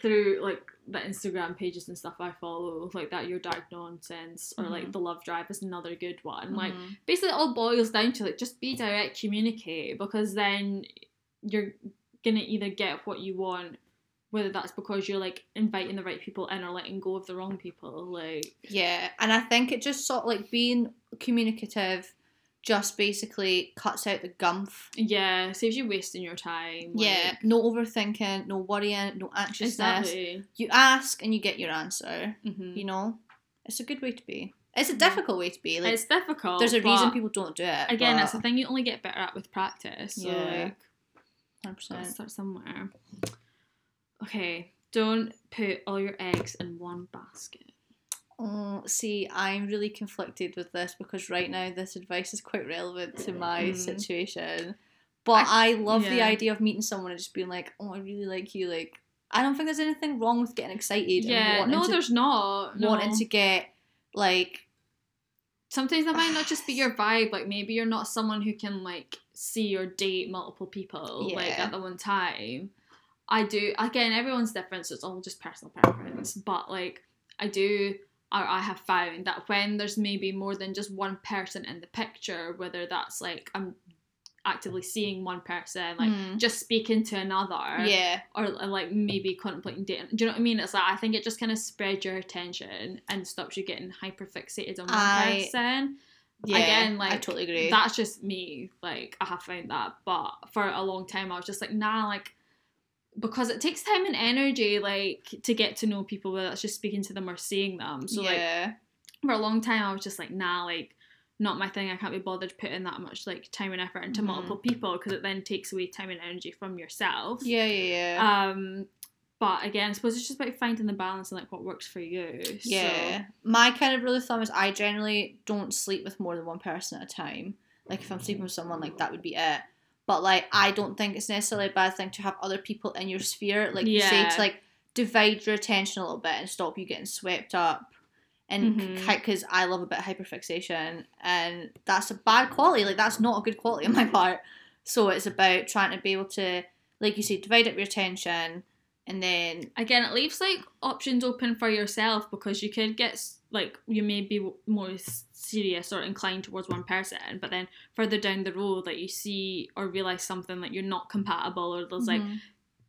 through like the Instagram pages and stuff I follow, like that your dark nonsense or like Mhm. the love drive is another good one. Like Mhm. basically it all boils down to like just be direct, communicate because then you're gonna either get what you want, whether that's because you're like inviting the right people in or letting go of the wrong people. Like Yeah, and I think it just sort of like being communicative just basically cuts out the gumph. yeah, saves you wasting your time. yeah, like- no overthinking, no worrying, no anxiousness. exactly. You ask and you get your answer. hmm You know, it's a good way to be. It's a difficult way to be. Like, it's difficult. there's a reason people don't do it. Again, but that's the thing you only get better at with practice. So Yeah. like, 100%. start somewhere. Okay, don't put all your eggs in one basket. Oh, see, I'm really conflicted with this because right now this advice is quite relevant to my Mm. situation. But I, love the idea of meeting someone and just being like, "Oh, I really like you." Like, I don't think there's anything wrong with getting excited. Yeah, and no, to, there's not. No. wanting to get like, Sometimes that might not just be your vibe. Like maybe you're not someone who can like see or date multiple people like at the one time. I do. Again, everyone's different, so it's all just personal preference. But like, I do. Or I have found that when there's maybe more than just one person in the picture, whether that's like I'm actively seeing one person, like hmm, just speaking to another, yeah, or like maybe contemplating dating. Do you know what I mean? It's like I think it just kind of spreads your attention and stops you getting hyper fixated on one I- person. yeah. Again, like I totally agree. That's just me. Like I have found that, but for a long time I was just like, nah, like because it takes time and energy, like to get to know people, whether that's just speaking to them or seeing them. So like yeah, for a long time I was just like, nah, like not my thing. I can't be bothered putting that much like time and effort into Mhm. multiple people because it then takes away time and energy from yourself. yeah, yeah, yeah. Um, but again, I suppose it's just about finding the balance and like what works for you. Yeah. My kind of rule of thumb is I generally don't sleep with more than one person at a time. Like if I'm sleeping with someone, like that would be it. But like I don't think it's necessarily a bad thing to have other people in your sphere, like you say, to like divide your attention a little bit and stop you getting swept up. And because mm-hmm. I love a bit of hyperfixation, and that's a bad quality. Like that's not a good quality on my part. So it's about trying to be able to, like you say, divide up your attention, and then Again, it leaves like options open for yourself because you could get like you may be more serious or inclined towards one person, but then further down the road, like you see or realize something like you're not compatible or there's like Mhm.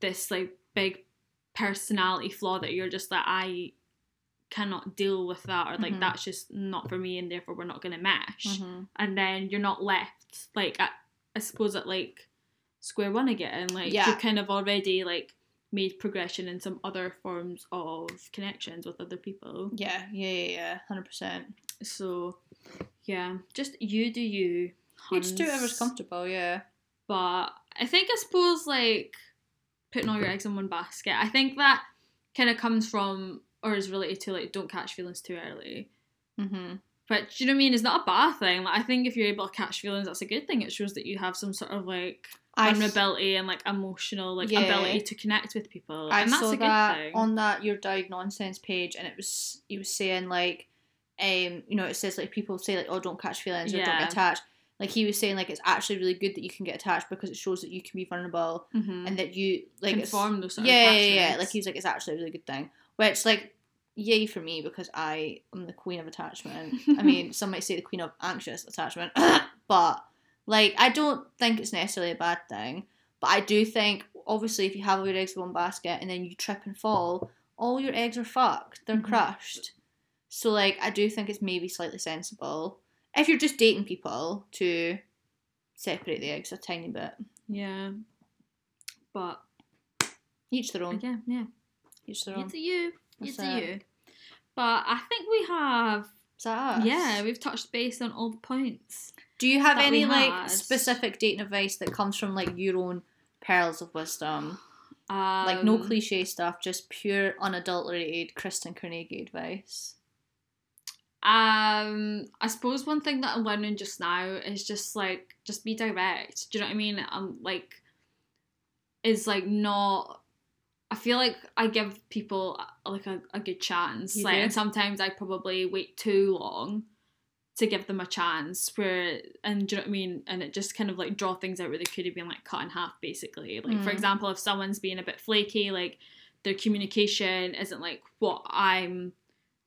this like big personality flaw that you're just like I cannot deal with that or like Mhm. that's just not for me and therefore we're not going to mesh. Mhm. and then you're not left like at, I suppose at like square one again. Like Yeah. you've kind of already like made progression in some other forms of connections with other people. yeah, yeah, yeah, yeah, hundred percent. So yeah, just you do you. You just do whatever's comfortable, yeah. But I think I suppose like putting all your eggs in one basket. I think that kind of comes from or is related to like don't catch feelings too early. Mm-hmm. But do you know what I mean? It's not a bad thing. Like I think if you're able to catch feelings, that's a good thing. It shows that you have some sort of like I vulnerability and like emotional like Yeah. ability to connect with people, I and that's saw a good that thing. on that your diag nonsense page, and it was he was saying like, um, you know, it says like people say like, oh, don't catch feelings or don't Yeah. get attached. Like he was saying like it's actually really good that you can get attached because it shows that you can be vulnerable mm-hmm. and that you like can it's- form those sort yeah, of yeah, yeah. Like he's like it's actually a really good thing. Which like yay for me because I am the queen of attachment. I mean, some might say the queen of anxious attachment, but like I don't think it's necessarily a bad thing. But I do think obviously if you have all your eggs in one basket and then you trip and fall, all your eggs are fucked. They're Mhm. crushed. So like I do think it's maybe slightly sensible if you're just dating people to separate the eggs a tiny bit. yeah, but Each their own. yeah, yeah, Each their own. it's a you, That's a it. you. But I think we have, Is that us? yeah, we've touched base on all the points. Do you have any like specific dating advice that comes from like your own pearls of wisdom? like no Um, cliche stuff, just pure unadulterated Kristen Carnegie advice. Um, I suppose one thing that I'm learning just now is just like just be direct. Do you know what I mean? Um, like is like not. I feel like I give people uh, like a, a good chance. You like, do? and sometimes I probably wait too long to give them a chance. Where and do you know what I mean? And it just kind of like draw things out where they could have been like cut in half, basically. Like for Mm. example, if someone's being a bit flaky, like their communication isn't like what I'm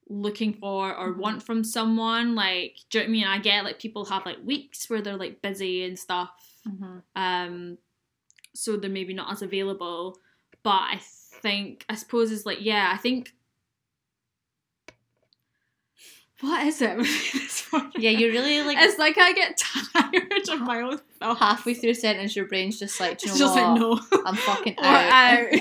looking for or Mhm. want from someone. Like, do you know what I mean? I get like people have like weeks where they're like busy and stuff. Mm-hmm. Um, so they're maybe not as available. But I think I suppose is like yeah, I think. What is it? with me this morning? Yeah, you're really like It's like I get tired of my own thoughts. halfway through a sentence, your brain's just like, do you It's know just what? like no. I'm fucking out.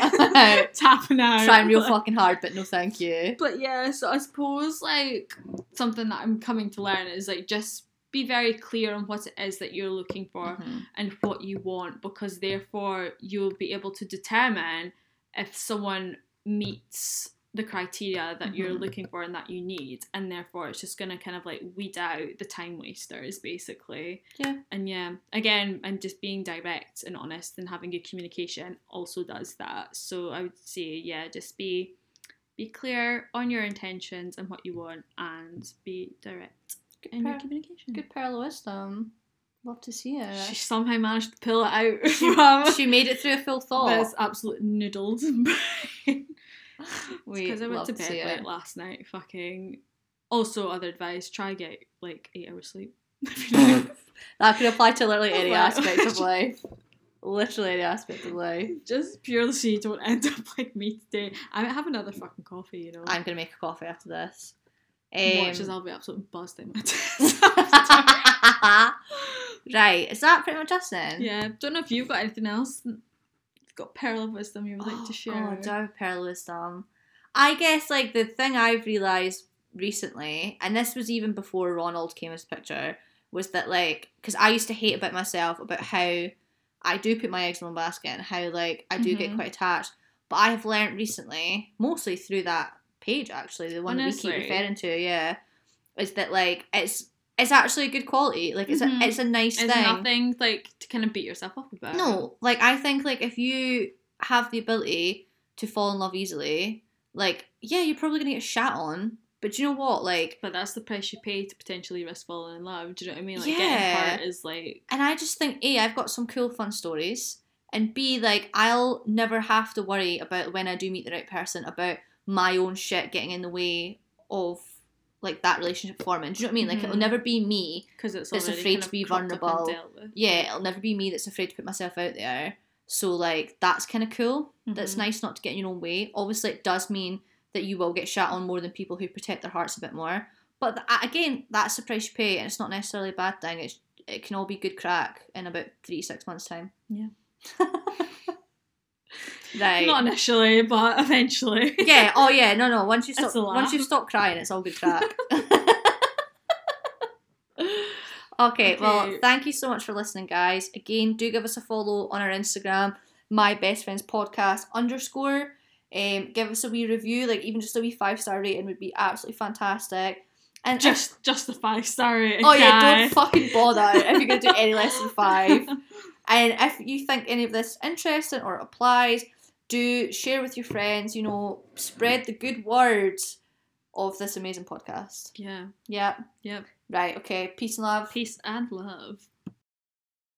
out. Out. Tapping out. Trying real fucking hard, but no thank you. But yeah, so I suppose like something that I'm coming to learn is like just be very clear on what it is that you're looking for Mhm. and what you want because therefore you'll be able to determine if someone meets the criteria that you're Mhm. looking for and that you need and therefore it's just going to kind of like weed out the time wasters basically Yeah. and yeah again and just being direct and honest and having good communication also does that so i would say yeah just be be clear on your intentions and what you want and be direct Good, in your communication good pearl of wisdom. Love to see it. she somehow managed to pull it out from she made it through a full thought. this absolute noodled brain because I went love to to bed late last night. Fucking. Also, other advice: try get like eight hours sleep. That could apply to literally any aspect of life. Literally any aspect of life. Just purely so you don't end up like me today. I might have another fucking coffee, you know. I'm gonna make a coffee after this. Watch as Um, I'll be absolutely buzzed in my tits. right, is that pretty much us then? yeah, don't know if you've got anything else. You've got pearl of wisdom you would like Oh, to share. God, do I have pearl of wisdom? I guess like the thing I've realised recently, and this was even before Ronald came the picture, was that like because I used to hate about myself about how I do put my eggs in one basket and how like I do get Mhm. quite attached. But I have learned recently, mostly through that page actually, the one that we keep referring to, yeah, is that like it's it's actually a good quality. Like it's Mhm. a it's a nice It's thing. nothing like to kind of beat yourself up about. No, like I think like if you have the ability to fall in love easily, like yeah, you're probably gonna get shat on. But you know what? Like, But that's the price you pay to potentially risk falling in love. Do you know what I mean? Like Yeah. getting hurt is like and I just think a I've got some cool fun stories, and b like I'll never have to worry about when I do meet the right person about my own shit getting in the way of like that relationship forming. Do you know what I mean? Like it'll Mhm. never be me because it's That's afraid kind to be cropped up and vulnerable. dealt with. yeah, it'll never be me that's afraid to put myself out there. So like that's kind of cool. That's Mhm. nice not to get in your own way. Obviously, it does mean that you will get shat on more than people who protect their hearts a bit more. But th- again, that's the price you pay, and it's not necessarily a bad thing. It's it can all be good crack in about three six months time. Yeah. right. Not initially, but eventually. yeah. Oh yeah. No. No. Once you stop. Once you stop crying, it's all good crack. Okay, well, thank you so much for listening, guys. Again, do give us a follow on our Instagram, my best friends podcast underscore. Um, give us a wee review, like even just a wee five star rating would be absolutely fantastic. And if- Just just the five star rating. oh yeah, guy. don't fucking bother if you're gonna do any less than five. And if you think any of this interesting or applies, do share with your friends. You know, spread the good words of this amazing podcast. yeah. Yeah. Yep. Right. Okay. Peace and love. Peace and love.